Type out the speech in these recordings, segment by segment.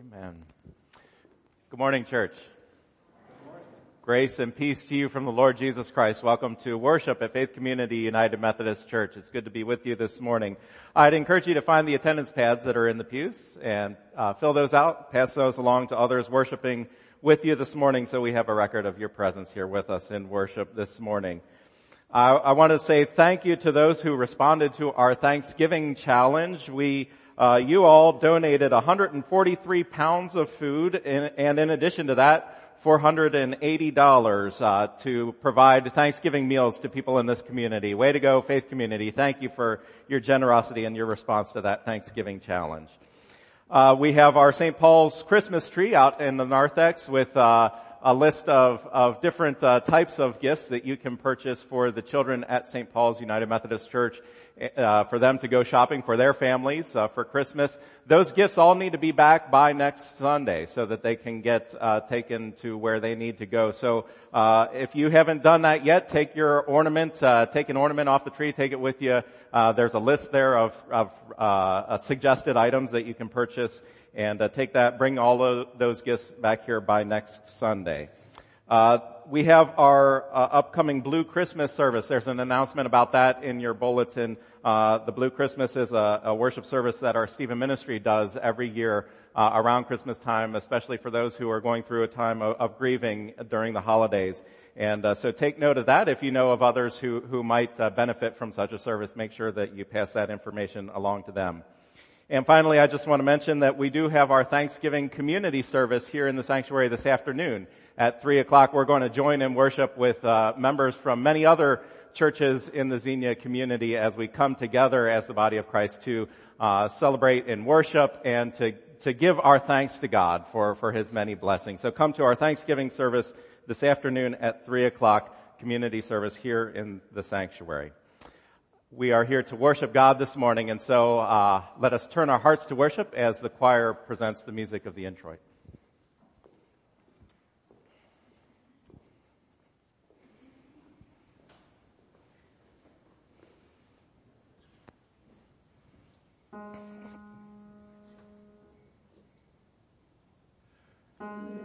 Amen. Good morning, church. Grace and peace to you from the Lord Jesus Christ. Welcome to worship at Faith Community United Methodist Church. It's good to be with you this morning. I'd encourage you to find the attendance pads that are in the pews and uh, fill those out, pass those along to others worshiping with you this morning so we have a record of your presence here with us in worship this morning. I, I want to say thank you to those who responded to our Thanksgiving challenge. We uh, you all donated 143 pounds of food, and, and in addition to that, $480 uh, to provide Thanksgiving meals to people in this community. Way to go, Faith Community. Thank you for your generosity and your response to that Thanksgiving challenge. Uh, we have our St. Paul's Christmas tree out in the narthex with uh, a list of, of different uh, types of gifts that you can purchase for the children at St. Paul's United Methodist Church uh, for them to go shopping for their families uh, for Christmas. Those gifts all need to be back by next Sunday so that they can get uh, taken to where they need to go. So uh, if you haven't done that yet, take your ornament, uh, take an ornament off the tree, take it with you. Uh, there's a list there of, of suggested items that you can purchase, and take that. Bring all of those gifts back here by next Sunday. Uh, we have our uh, upcoming Blue Christmas service. There's an announcement about that in your bulletin. Uh, the Blue Christmas is a, a, worship service that our Stephen Ministry does every year uh, around Christmas time, especially for those who are going through a time of, of grieving during the holidays. And uh, so take note of that. If you know of others who who might uh, benefit from such a service, make sure that you pass that information along to them. And finally, I just want to mention that we do have our Thanksgiving community service here in the sanctuary this afternoon at three o'clock. We're going to join in worship with uh, members from many other churches in the Xenia community as we come together as the body of Christ to uh, celebrate and worship and to to give our thanks to God for for His many blessings. So come to our Thanksgiving service this afternoon at three o'clock, community service here in the sanctuary. We are here to worship God this morning, and so uh, let us turn our hearts to worship as the choir presents the music of the introit. Amen.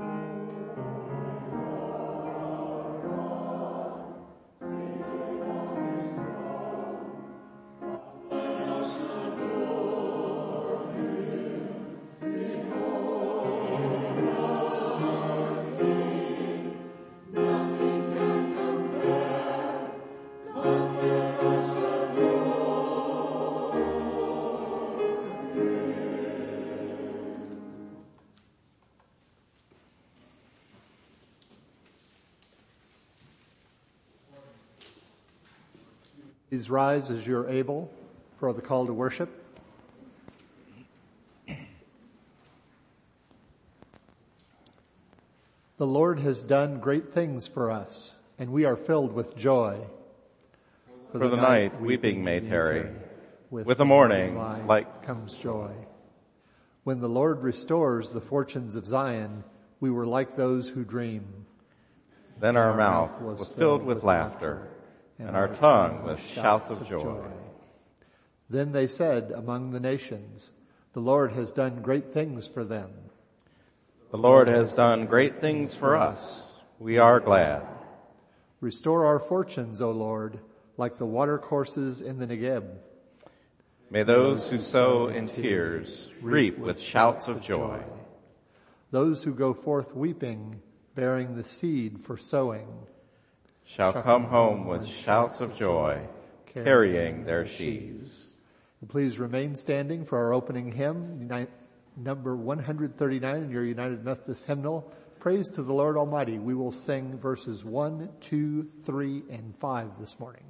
Please rise as you're able for the call to worship. The Lord has done great things for us, and we are filled with joy. For, for the, the, night, night weeping may tarry. With, with the morning, light comes joy. When the Lord restores the fortunes of Zion, we were like those who dream. Then our, our mouth was filled with laughter and our tongue with shouts of joy. Then they said among the nations, the Lord has done great things for them. The Lord has done great things for us. We are glad. Restore our fortunes, O Lord, like the watercourses in the Negeb. May those who sow in tears reap with shouts of joy. Those who go forth weeping, bearing the seed for sowing shall come home with shouts of joy, carrying their sheaves. Please remain standing for our opening hymn, number 139 in your United Methodist hymnal. Praise to the Lord Almighty. We will sing verses 1, 2, 3, and 5 this morning.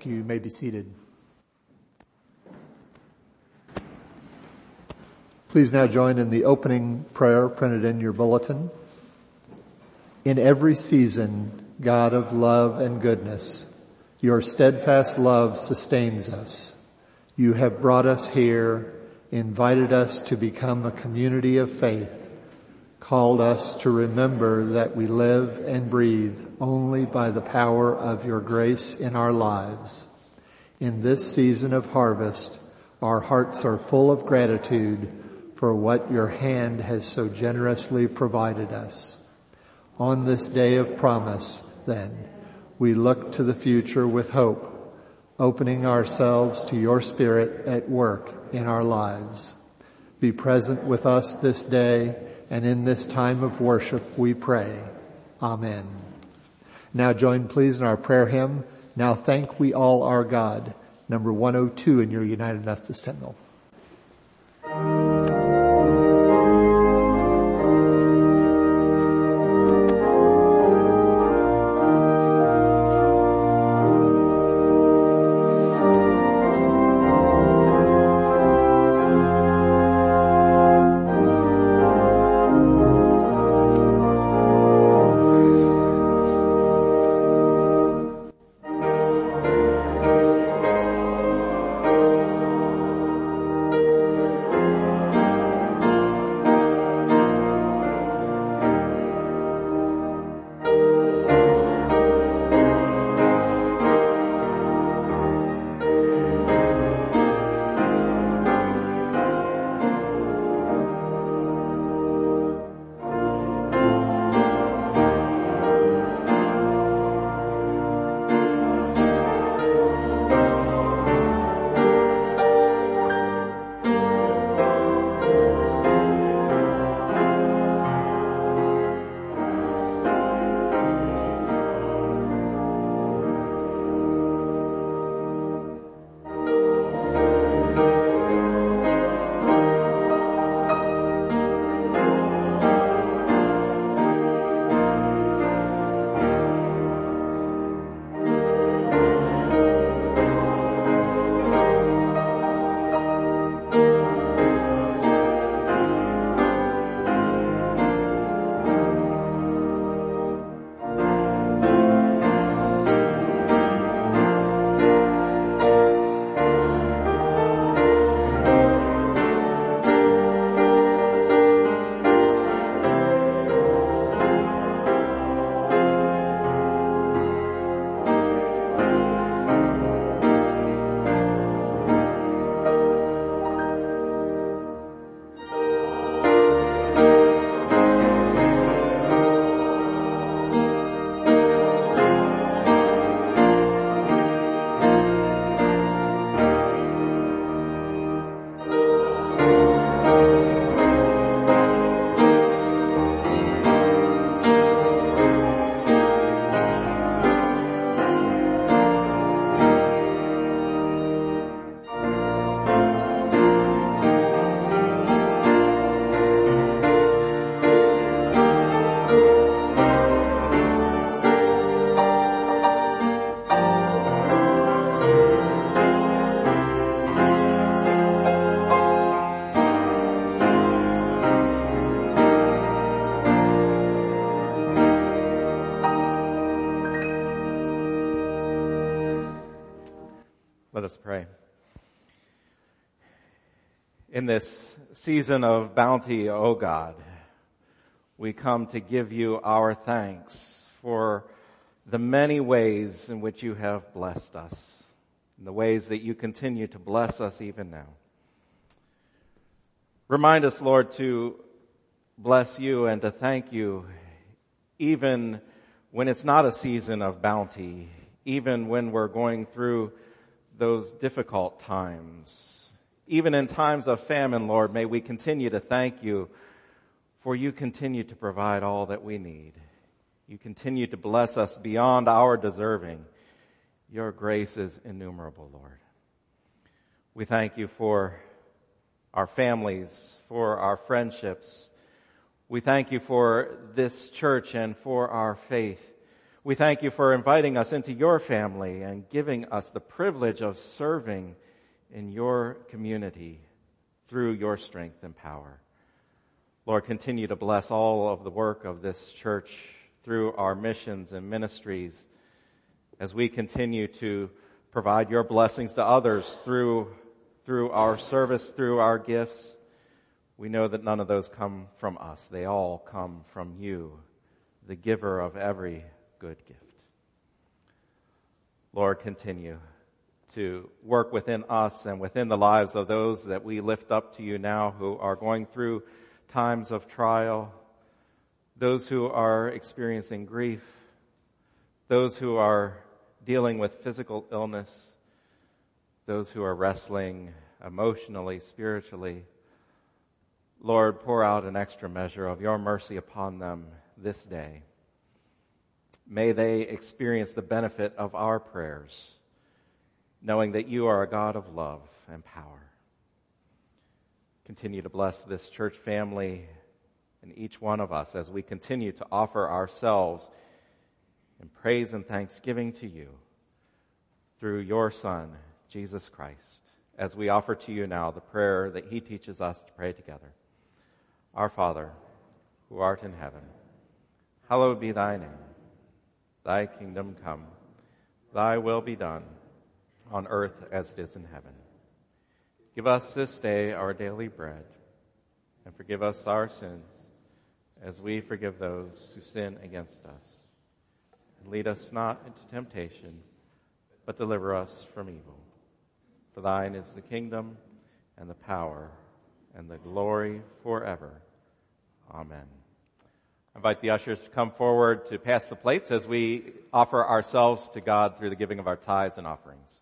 Thank you. You may be seated. Please now join in the opening prayer printed in your bulletin. In every season, God of love and goodness, your steadfast love sustains us. You have brought us here, invited us to become a community of faith, called us to remember that we live and breathe only by the power of your grace in our lives. In this season of harvest, our hearts are full of gratitude for what your hand has so generously provided us. On this day of promise, then, we look to the future with hope, opening ourselves to your spirit at work in our lives. Be present with us this day and in this time of worship we pray. Amen. Now join please in our prayer hymn, Now Thank We All Our God, number 102 in your United Methodist hymnal. In this season of bounty, O God, we come to give you our thanks for the many ways in which you have blessed us, and the ways that you continue to bless us even now. Remind us, Lord, to bless you and to thank you even when it's not a season of bounty, even when we're going through those difficult times. Even in times of famine, Lord, may we continue to thank you for you continue to provide all that we need. You continue to bless us beyond our deserving. Your grace is innumerable, Lord. We thank you for our families, for our friendships. We thank you for this church and for our faith. We thank you for inviting us into your family and giving us the privilege of serving in your community through your strength and power. Lord, continue to bless all of the work of this church through our missions and ministries as we continue to provide your blessings to others through, through our service, through our gifts. We know that none of those come from us. They all come from you, the giver of every good gift. Lord, continue to work within us and within the lives of those that we lift up to you now who are going through times of trial, those who are experiencing grief, those who are dealing with physical illness, those who are wrestling emotionally, spiritually. Lord, pour out an extra measure of your mercy upon them this day. May they experience the benefit of our prayers, knowing that you are a God of love and power. Continue to bless this church family and each one of us as we continue to offer ourselves in praise and thanksgiving to you through your Son, Jesus Christ, as we offer to you now the prayer that he teaches us to pray together. Our Father, who art in heaven, hallowed be thy name. Thy kingdom come. Thy will be done on earth as it is in heaven. Give us this day our daily bread and forgive us our sins as we forgive those who sin against us. And lead us not into temptation, but deliver us from evil. For thine is the kingdom and the power and the glory forever. Amen. I invite the ushers to come forward to pass the plates as we offer ourselves to God through the giving of our tithes and offerings.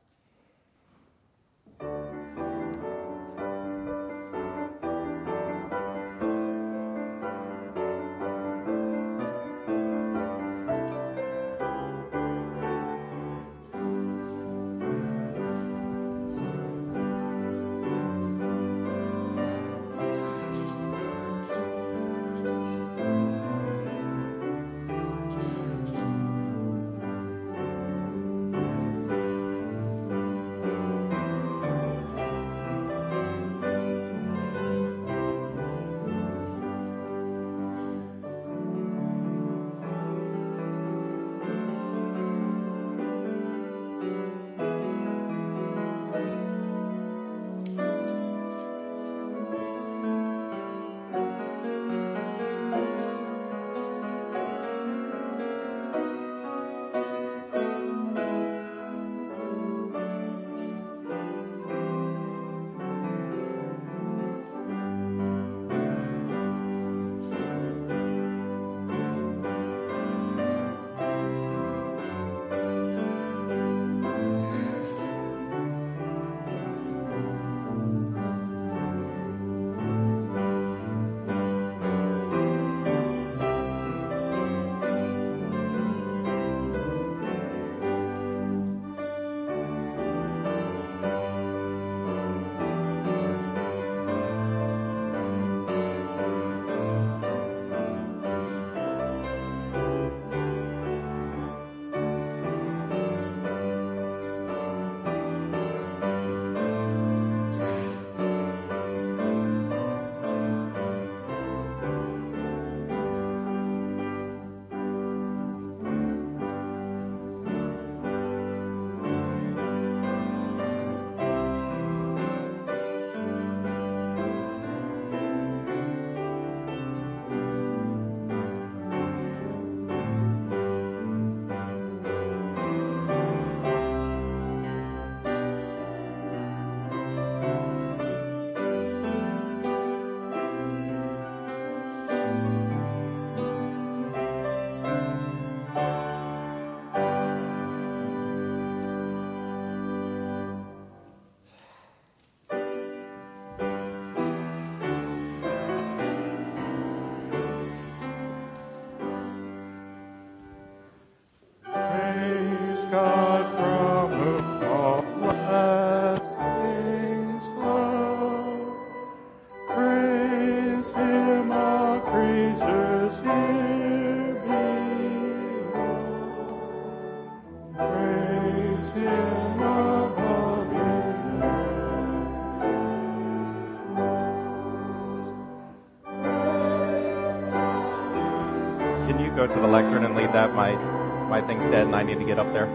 Need to get up there.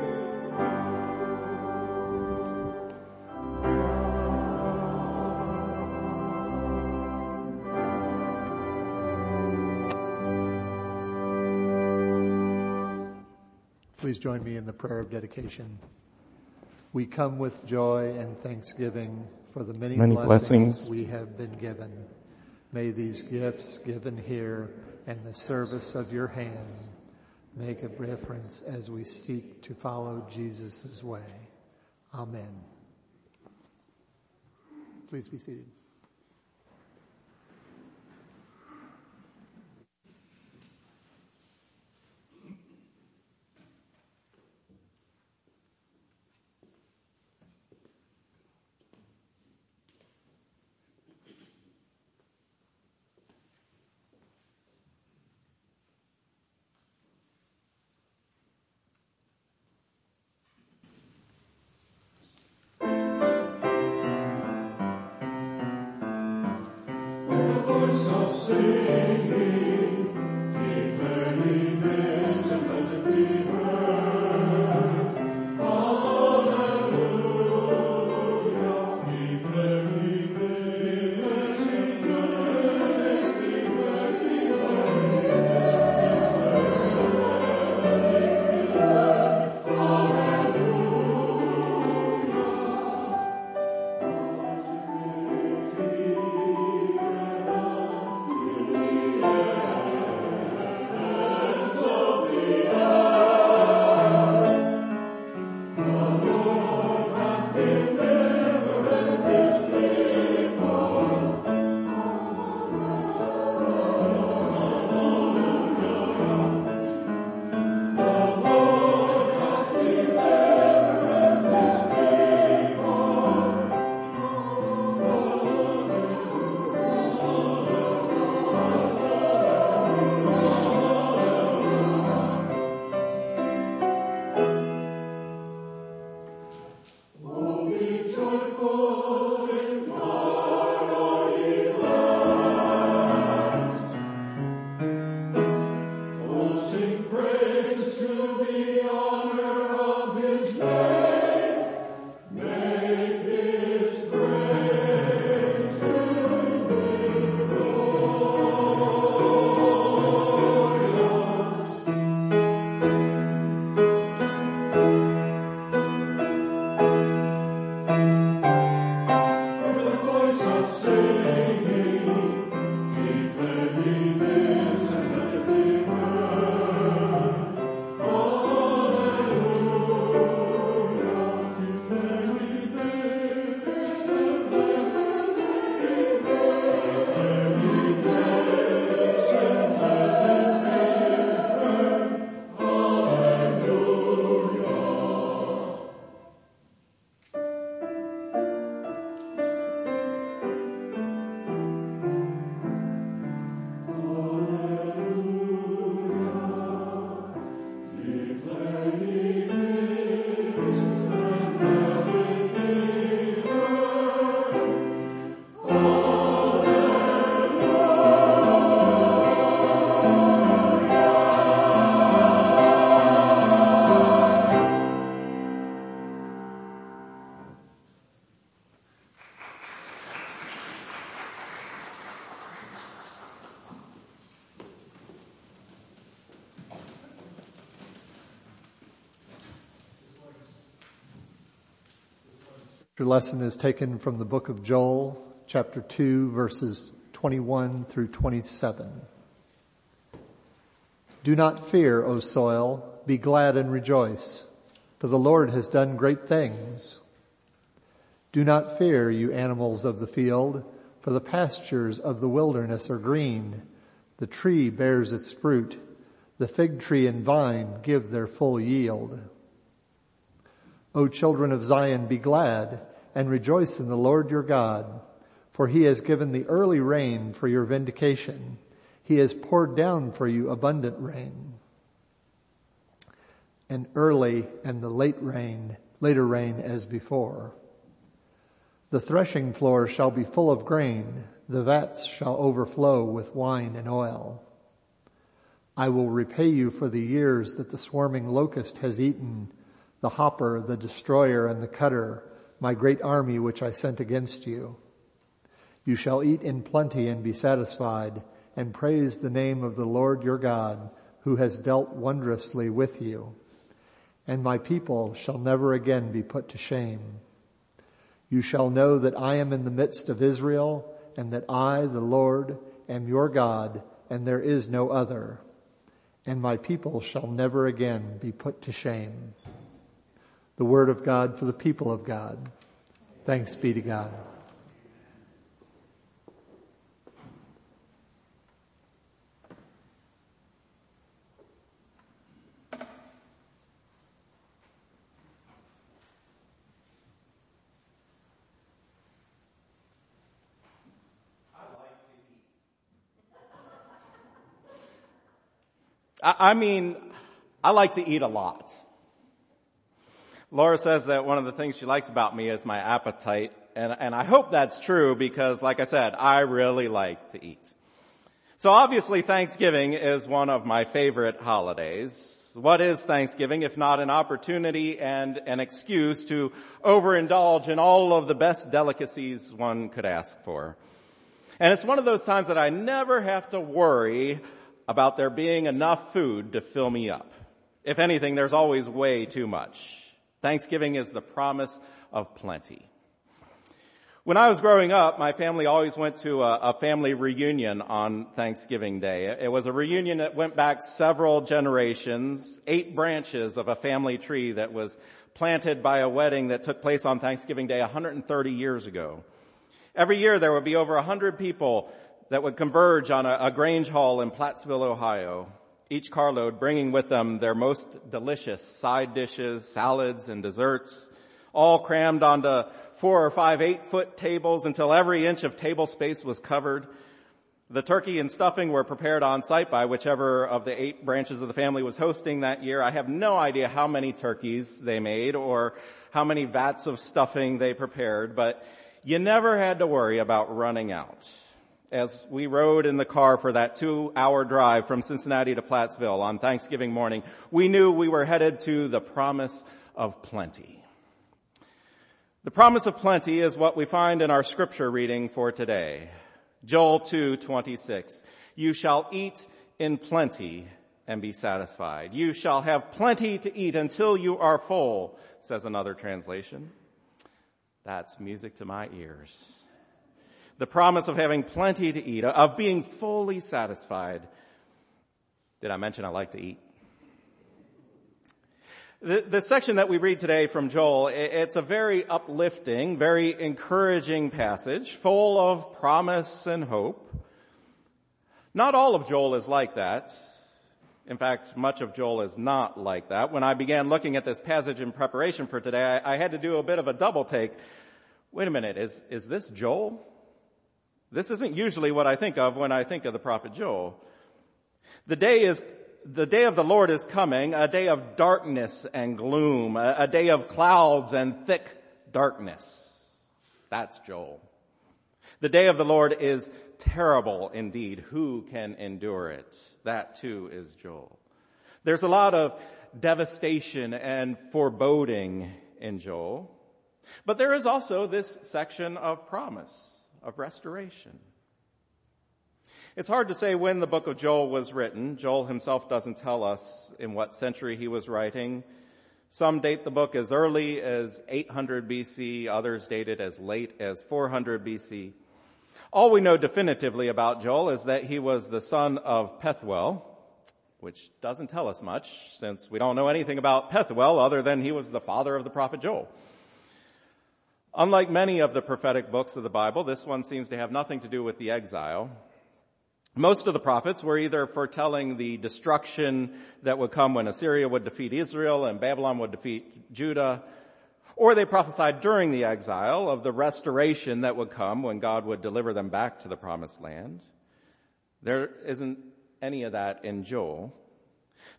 Please join me in the prayer of dedication. We come with joy and thanksgiving for the many, Many blessings, blessings. we have been given. May these gifts given here and the service of your hand make a difference as we seek to follow Jesus' way. Amen. Please be seated. sing. me Your lesson is taken from the book of Joel, chapter 2, verses 21 through 27. Do not fear, O soil, be glad and rejoice, for the Lord has done great things. Do not fear, you animals of the field, for the pastures of the wilderness are green. The tree bears its fruit. The fig tree and vine give their full yield. O children of Zion, be glad and rejoice in the Lord your God, for he has given the early rain for your vindication. He has poured down for you abundant rain. And early and the late rain, later rain as before. The threshing floor shall be full of grain. The vats shall overflow with wine and oil. I will repay you for the years that the swarming locust has eaten, the hopper, the destroyer, and the cutter, my great army which I sent against you. You shall eat in plenty and be satisfied, and praise the name of the Lord your God, who has dealt wondrously with you. And my people shall never again be put to shame. You shall know that I am in the midst of Israel, and that I, the Lord, am your God, and there is no other and my people shall never again be put to shame. The word of God for the people of God. Thanks be to God. I mean, I like to eat a lot. Laura says that one of the things she likes about me is my appetite, and, and I hope that's true because, like I said, I really like to eat. So obviously Thanksgiving is one of my favorite holidays. What is Thanksgiving if not an opportunity and an excuse to overindulge in all of the best delicacies one could ask for? And it's one of those times that I never have to worry about there being enough food to fill me up. If anything, there's always way too much. Thanksgiving is the promise of plenty. When I was growing up, my family always went to a, a, family reunion on Thanksgiving Day. It was a reunion that went back several generations, eight branches of a family tree that was planted by a wedding that took place on Thanksgiving Day 130 years ago. Every year there would be over 100 people that would converge on a, a Grange Hall in Plattsville, Ohio. Each carload bringing with them their most delicious side dishes, salads, and desserts, all crammed onto four or five eight foot tables until every inch of table space was covered. The turkey and stuffing were prepared on site by whichever of the eight branches of the family was hosting that year. I have no idea how many turkeys they made or how many vats of stuffing they prepared, but you never had to worry about running out as we rode in the car for that two hour drive from Cincinnati to Plattsville on Thanksgiving morning, we knew we were headed to the promise of plenty. The promise of plenty is what we find in our scripture reading for today. Joel 2:26. You shall eat in plenty and be satisfied. You shall have plenty to eat until you are full, says another translation. That's music to my ears the promise of having plenty to eat, of being fully satisfied. Did I mention I like to eat? The, the, section that we read today from Joel, it's a very uplifting, very encouraging passage, full of promise and hope. Not all of Joel is like that. In fact, much of Joel is not like that. When I began looking at this passage in preparation for today, I, I had to do a bit of a double take. Wait a minute, is, is this Joel? This isn't usually what I think of when I think of the prophet Joel. The day is, the day of the Lord is coming, a day of darkness and gloom, a, a day of clouds and thick darkness. That's Joel. The day of the Lord is terrible indeed. Who can endure it? That too is Joel. There's a lot of devastation and foreboding in Joel. But there is also this section of promise of restoration. It's hard to say when the book of Joel was written. Joel himself doesn't tell us in what century he was writing. Some date the book as early as 800 BC, others date it as late as 400 BC. All we know definitively about Joel is that he was the son of Pethuel, which doesn't tell us much since we don't know anything about Pethuel other than he was the father of the prophet Joel. Unlike many of the prophetic books of the Bible, this one seems to have nothing to do with the exile. Most of the prophets were either foretelling the destruction that would come when Assyria would defeat Israel and Babylon would defeat Judah, or they prophesied during the exile of the restoration that would come when God would deliver them back to the promised land. There isn't any of that in Joel.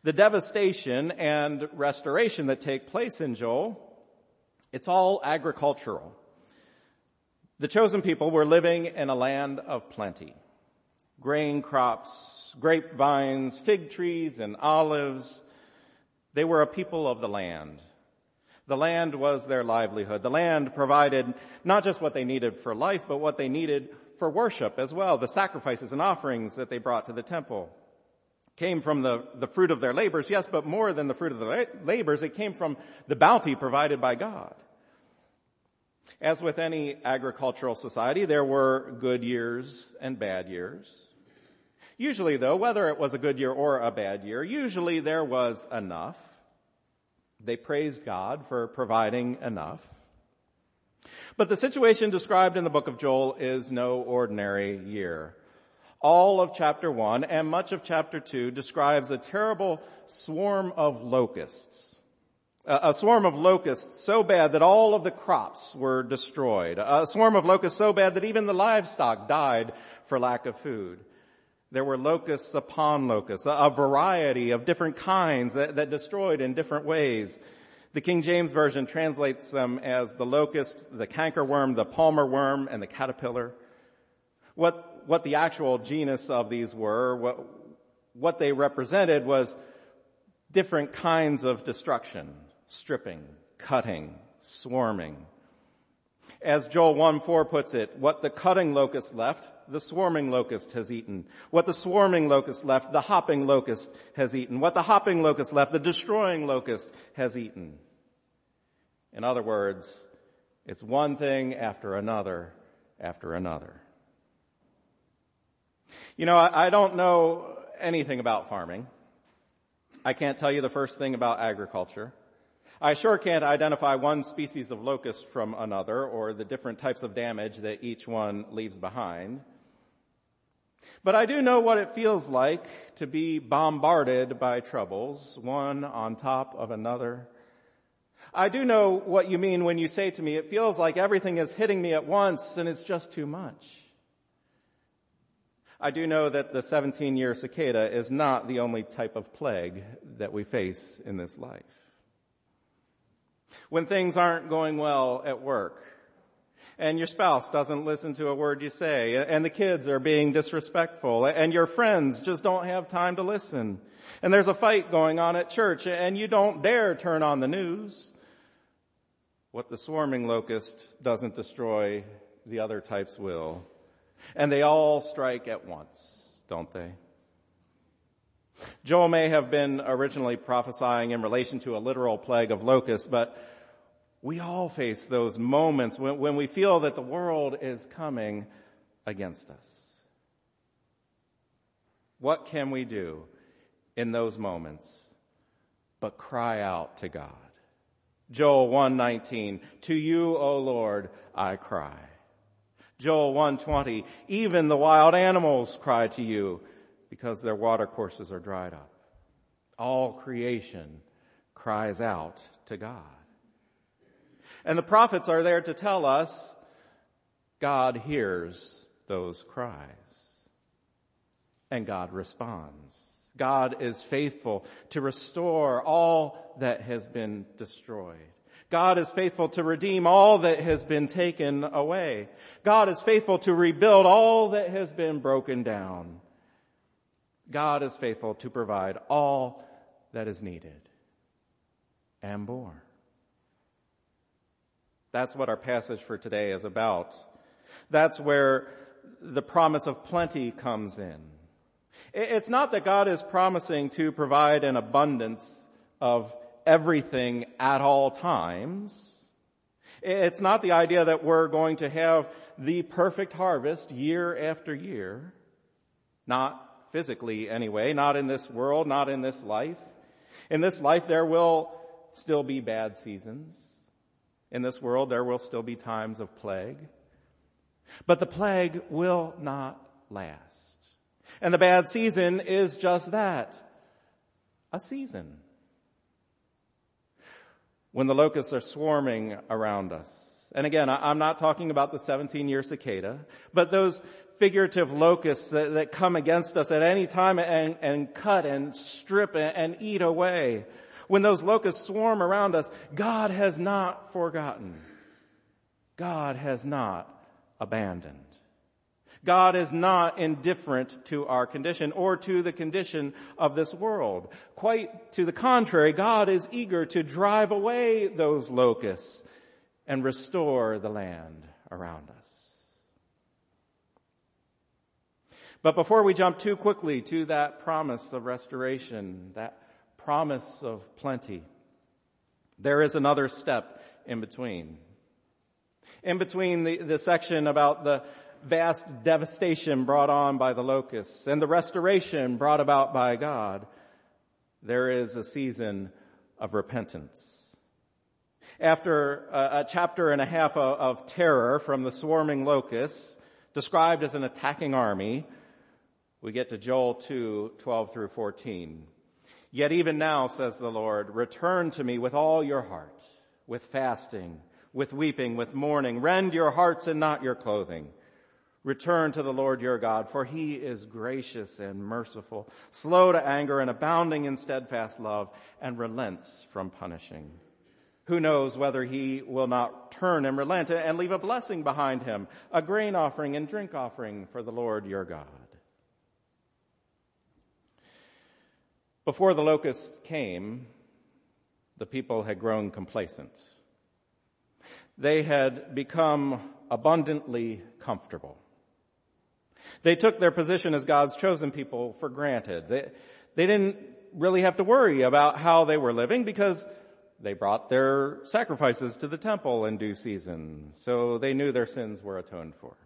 The devastation and restoration that take place in Joel it's all agricultural. The chosen people were living in a land of plenty. Grain crops grapevines, fig trees, and olives. They were a people of the land. The land was their livelihood. The land provided not just what they needed for life, but what they needed for worship as well. The sacrifices and offerings that they brought to the temple came from the, the fruit of their labors, yes, but more than the fruit of their labors, it came from the bounty provided by God. As with any agricultural society, there were good years and bad years. Usually though, whether it was a good year or a bad year, usually there was enough. They praised God for providing enough. But the situation described in the book of Joel is no ordinary year. All of chapter one and much of chapter two describes a terrible swarm of locusts. A swarm of locusts so bad that all of the crops were destroyed. A swarm of locusts so bad that even the livestock died for lack of food. There were locusts upon locusts, a variety of different kinds that, that destroyed in different ways. The King James Version translates them as the locust, the cankerworm, the palmer worm, and the caterpillar. What, what the actual genus of these were, what, what they represented was different kinds of destruction, stripping, cutting, swarming. As Joel 1-4 puts it, what the cutting locust left, the swarming locust has eaten. What the swarming locust left, the hopping locust has eaten. What the hopping locust left, the destroying locust has eaten. In other words, it's one thing after another after another. You know, I, I don't know anything about farming. I can't tell you the first thing about agriculture. I sure can't identify one species of locust from another or the different types of damage that each one leaves behind. But I do know what it feels like to be bombarded by troubles, one on top of another. I do know what you mean when you say to me, it feels like everything is hitting me at once and it's just too much. I do know that the 17 year cicada is not the only type of plague that we face in this life. When things aren't going well at work, and your spouse doesn't listen to a word you say, and the kids are being disrespectful, and your friends just don't have time to listen, and there's a fight going on at church, and you don't dare turn on the news. What the swarming locust doesn't destroy, the other types will. And they all strike at once, don't they? Joel may have been originally prophesying in relation to a literal plague of locusts, but we all face those moments when, when we feel that the world is coming against us. What can we do in those moments but cry out to God? Joel 119, to you, O Lord, I cry. Joel 120, even the wild animals cry to you because their water courses are dried up. All creation cries out to God. And the prophets are there to tell us God hears those cries. And God responds. God is faithful to restore all that has been destroyed. God is faithful to redeem all that has been taken away. God is faithful to rebuild all that has been broken down. God is faithful to provide all that is needed and more. That's what our passage for today is about. That's where the promise of plenty comes in. It's not that God is promising to provide an abundance of everything at all times. It's not the idea that we're going to have the perfect harvest year after year. Not physically anyway, not in this world, not in this life. In this life there will still be bad seasons. In this world, there will still be times of plague. But the plague will not last. And the bad season is just that. A season. When the locusts are swarming around us. And again, I'm not talking about the 17 year cicada, but those figurative locusts that, that come against us at any time and, and cut and strip and, and eat away when those locusts swarm around us, God has not forgotten. God has not abandoned. God is not indifferent to our condition or to the condition of this world. Quite to the contrary, God is eager to drive away those locusts and restore the land around us. But before we jump too quickly to that promise of restoration, that promise of plenty, there is another step in between. In between the, the section about the vast devastation brought on by the locusts and the restoration brought about by God, there is a season of repentance. After a, a chapter and a half of, of terror from the swarming locusts, described as an attacking army, we get to Joel 2, 12 through 14. Yet even now, says the Lord, return to me with all your heart, with fasting, with weeping, with mourning. Rend your hearts and not your clothing. Return to the Lord your God, for he is gracious and merciful, slow to anger and abounding in steadfast love, and relents from punishing. Who knows whether he will not turn and relent and leave a blessing behind him, a grain offering and drink offering for the Lord your God. Before the locusts came, the people had grown complacent. They had become abundantly comfortable. They took their position as God's chosen people for granted. They, they didn't really have to worry about how they were living because they brought their sacrifices to the temple in due season, so they knew their sins were atoned for.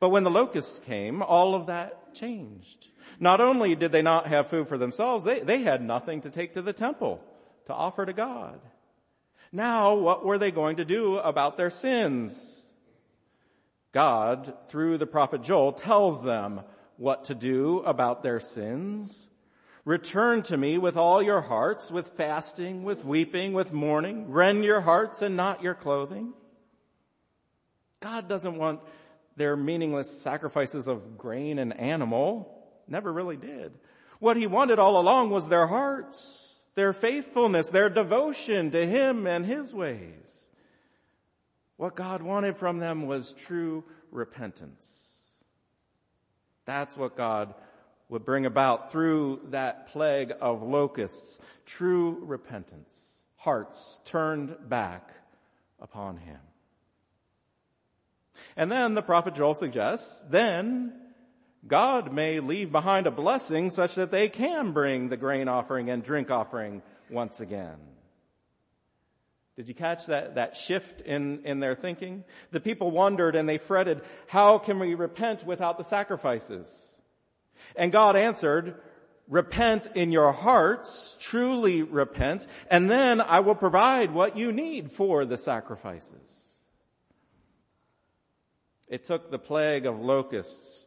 But when the locusts came, all of that changed. Not only did they not have food for themselves, they, they had nothing to take to the temple to offer to God. Now, what were they going to do about their sins? God, through the prophet Joel, tells them what to do about their sins. Return to me with all your hearts, with fasting, with weeping, with mourning. Rend your hearts and not your clothing. God doesn't want their meaningless sacrifices of grain and animal. Never really did. What he wanted all along was their hearts, their faithfulness, their devotion to him and his ways. What God wanted from them was true repentance. That's what God would bring about through that plague of locusts. True repentance. Hearts turned back upon Him. And then the prophet Joel suggests, then God may leave behind a blessing such that they can bring the grain offering and drink offering once again. Did you catch that, that shift in, in their thinking? The people wondered and they fretted, how can we repent without the sacrifices? And God answered, repent in your hearts, truly repent, and then I will provide what you need for the sacrifices. It took the plague of locusts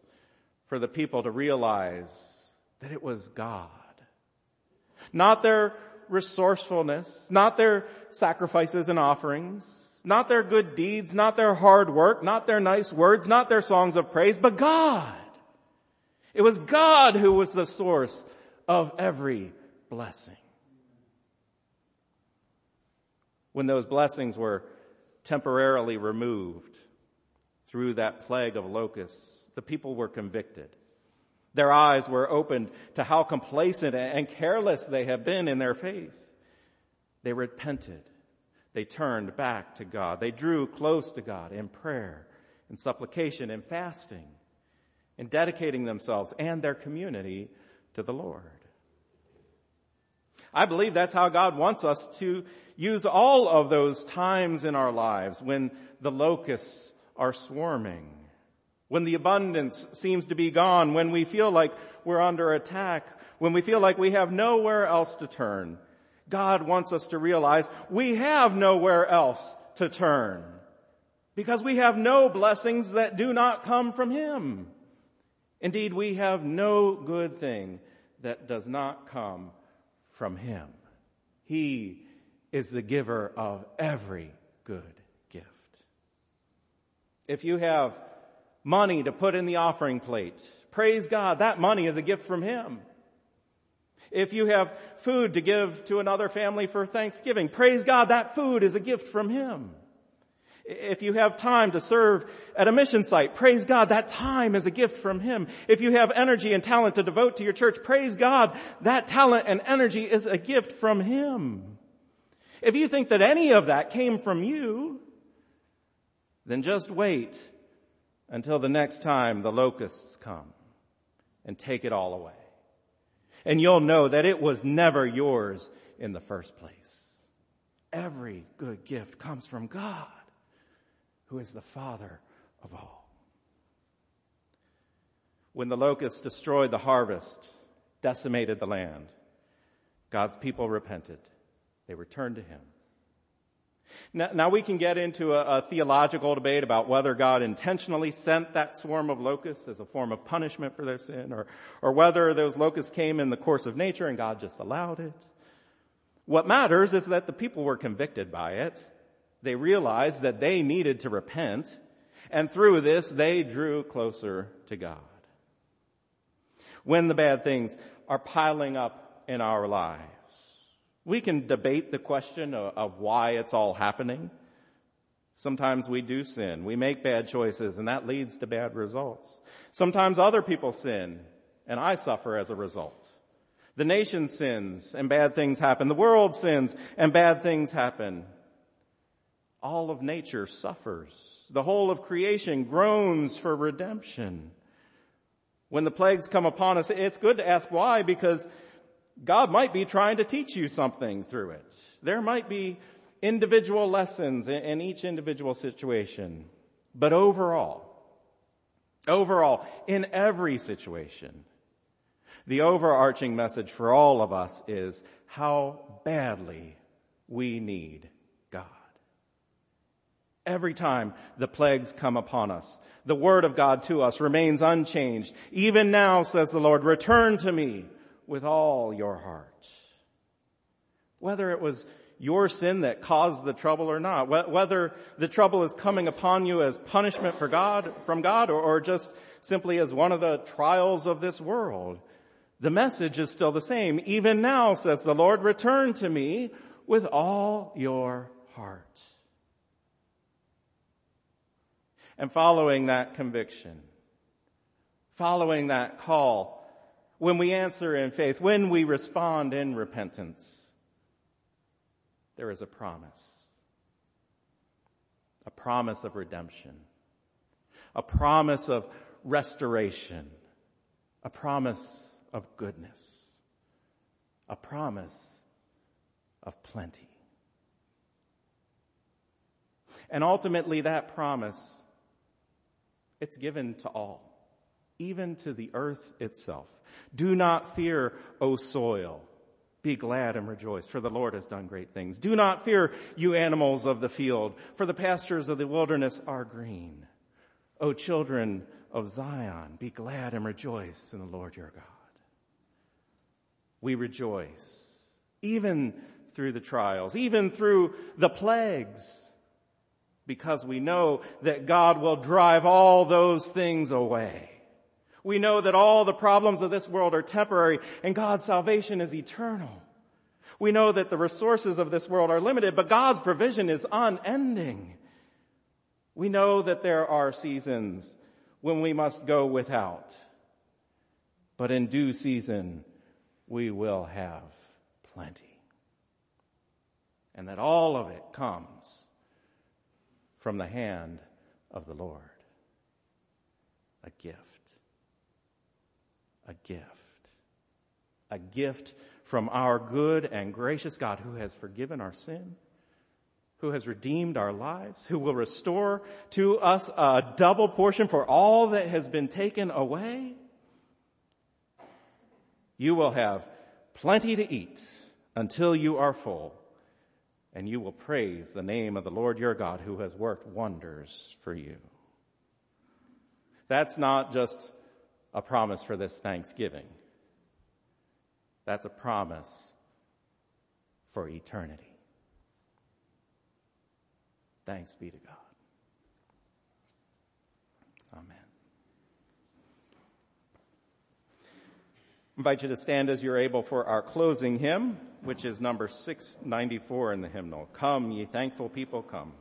for the people to realize that it was God. Not their resourcefulness, not their sacrifices and offerings, not their good deeds, not their hard work, not their nice words, not their songs of praise, but God. It was God who was the source of every blessing. When those blessings were temporarily removed through that plague of locusts, the people were convicted. Their eyes were opened to how complacent and careless they have been in their faith. They repented. They turned back to God. They drew close to God in prayer, in supplication, in fasting, in dedicating themselves and their community to the Lord. I believe that's how God wants us to use all of those times in our lives when the locusts are swarming when the abundance seems to be gone, when we feel like we're under attack, when we feel like we have nowhere else to turn. God wants us to realize we have nowhere else to turn because we have no blessings that do not come from Him. Indeed, we have no good thing that does not come from Him. He is the giver of every good. If you have money to put in the offering plate. Praise God, that money is a gift from Him. If you have food to give to another family for Thanksgiving, praise God, that food is a gift from Him. If you have time to serve at a mission site, praise God, that time is a gift from Him. If you have energy and talent to devote to your church, praise God, that talent and energy is a gift from Him. If you think that any of that came from you, then just wait until the next time the locusts come and take it all away. And you'll know that it was never yours in the first place. Every good gift comes from God who is the Father of all. When the locusts destroyed the harvest, decimated the land, God's people repented. They returned to Him. Now, now we can get into a, a, theological debate about whether God intentionally sent that swarm of locusts as a form of punishment for their sin, or, or whether those locusts came in the course of nature and God just allowed it. What matters is that the people were convicted by it they realized that they needed to repent, and through this, they drew closer to God. When the bad things are piling up in our lives, we can debate the question of, of why it's all happening. Sometimes we do sin. We make bad choices and that leads to bad results. Sometimes other people sin and I suffer as a result. The nation sins and bad things happen. The world sins and bad things happen all of nature suffers. The whole of creation groans for redemption. When the plagues come upon us, it's good to ask why because God might be trying to teach you something through it. There might be individual lessons in each individual situation. But overall, overall, in every situation, the overarching message for all of us is how badly we need God. every time the plagues come upon us. The word of God to us remains unchanged. Even now, says the Lord, return to me with all your heart. Whether it was your sin that caused the trouble or not, whether the trouble is coming upon you as punishment for God, from God, or, or just simply as one of the trials of this world, the message is still the same. Even now, says the Lord, return to me with all your heart. And following that conviction, following that call, when we answer in faith, when we respond in repentance, there is a promise. A promise of redemption. A promise of restoration. A promise of goodness. A promise of plenty. And ultimately that promise it's given to all, even to the earth itself. Do not fear, O soil. Be glad and rejoice, for the Lord has done great things. Do not fear, you animals of the field, for the pastures of the wilderness are green. O children of Zion, be glad and rejoice in the Lord your God. We rejoice, even through the trials, even through the plagues because we know that God will drive all those things away. We know that all the problems of this world are temporary and God's salvation is eternal. We know that the resources of this world are limited, but God's provision is unending. We know that there are seasons when we must go without, but in due season we will have plenty. And that all of it comes from the hand of the Lord. A gift. A gift. A gift from our good and gracious God who has forgiven our sin, who has redeemed our lives, who will restore to us a double portion for all that has been taken away. You will have plenty to eat until you are full and you will praise the name of the Lord your God who has worked wonders for you. That's not just a promise for this Thanksgiving. That's a promise for eternity. Thanks be to God. Amen. I invite you to stand as you're able for our closing hymn which is number 694 in the hymnal. Come, ye thankful people, come.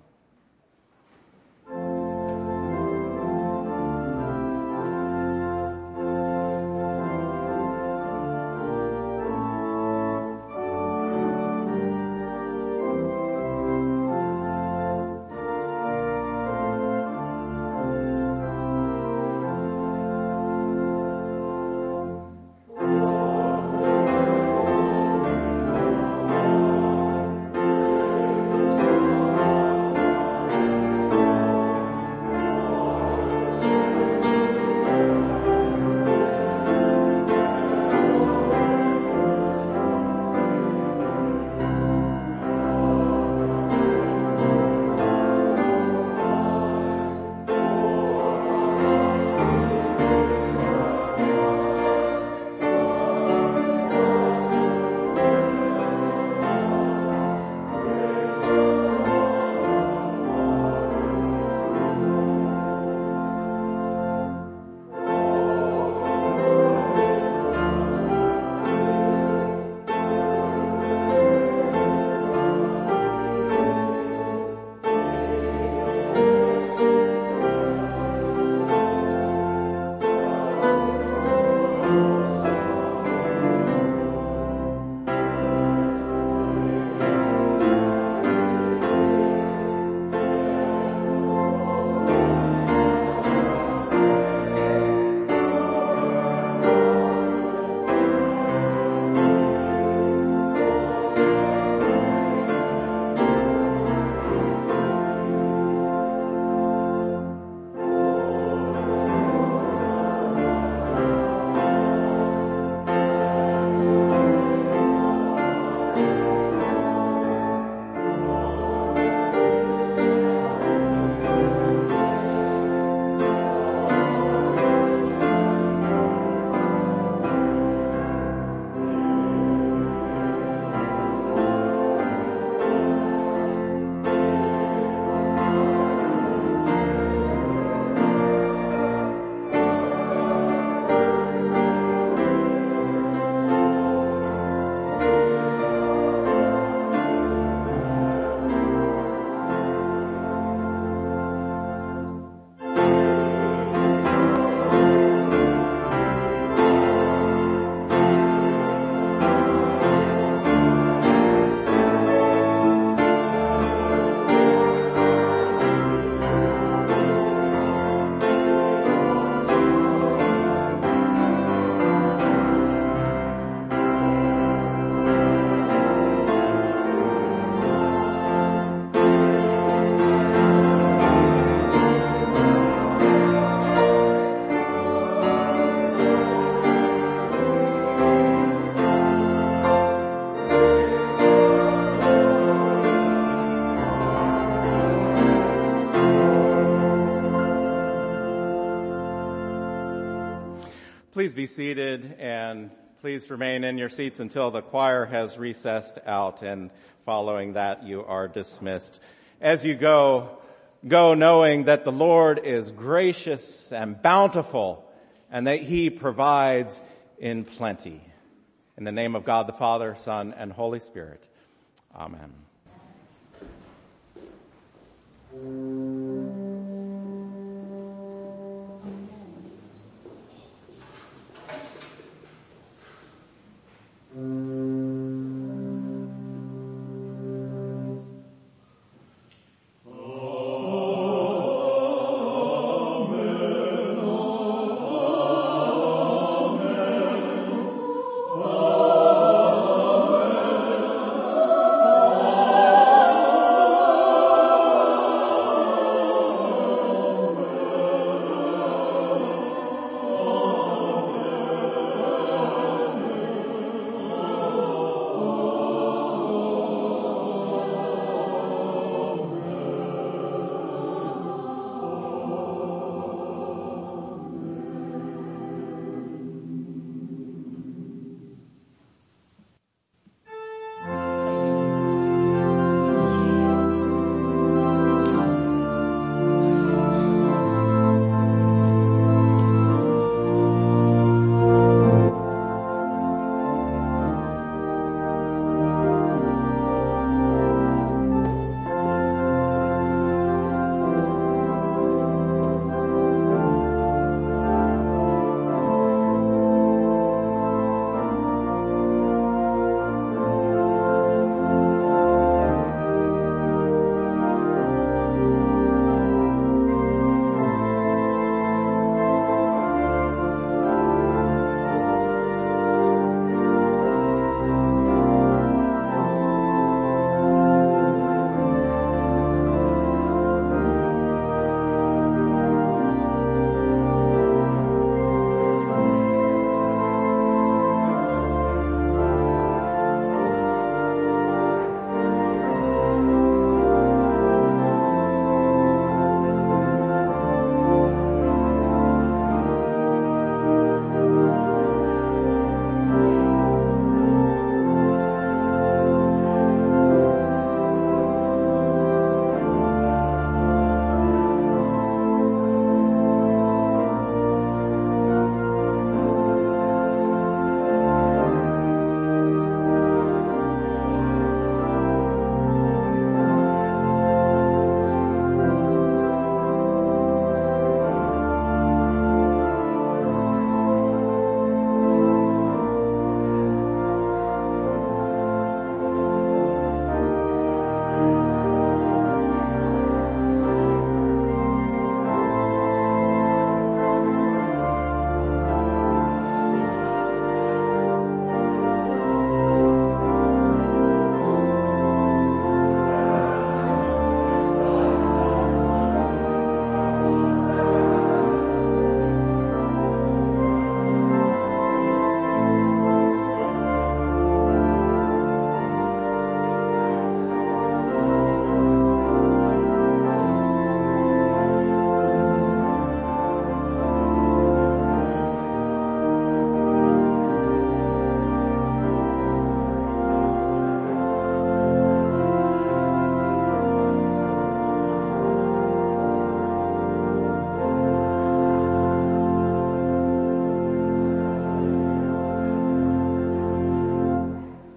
Please be seated and please remain in your seats until the choir has recessed out and following that you are dismissed. As you go, go knowing that the Lord is gracious and bountiful and that he provides in plenty. In the name of God the Father, Son, and Holy Spirit. Amen. Thank Mm.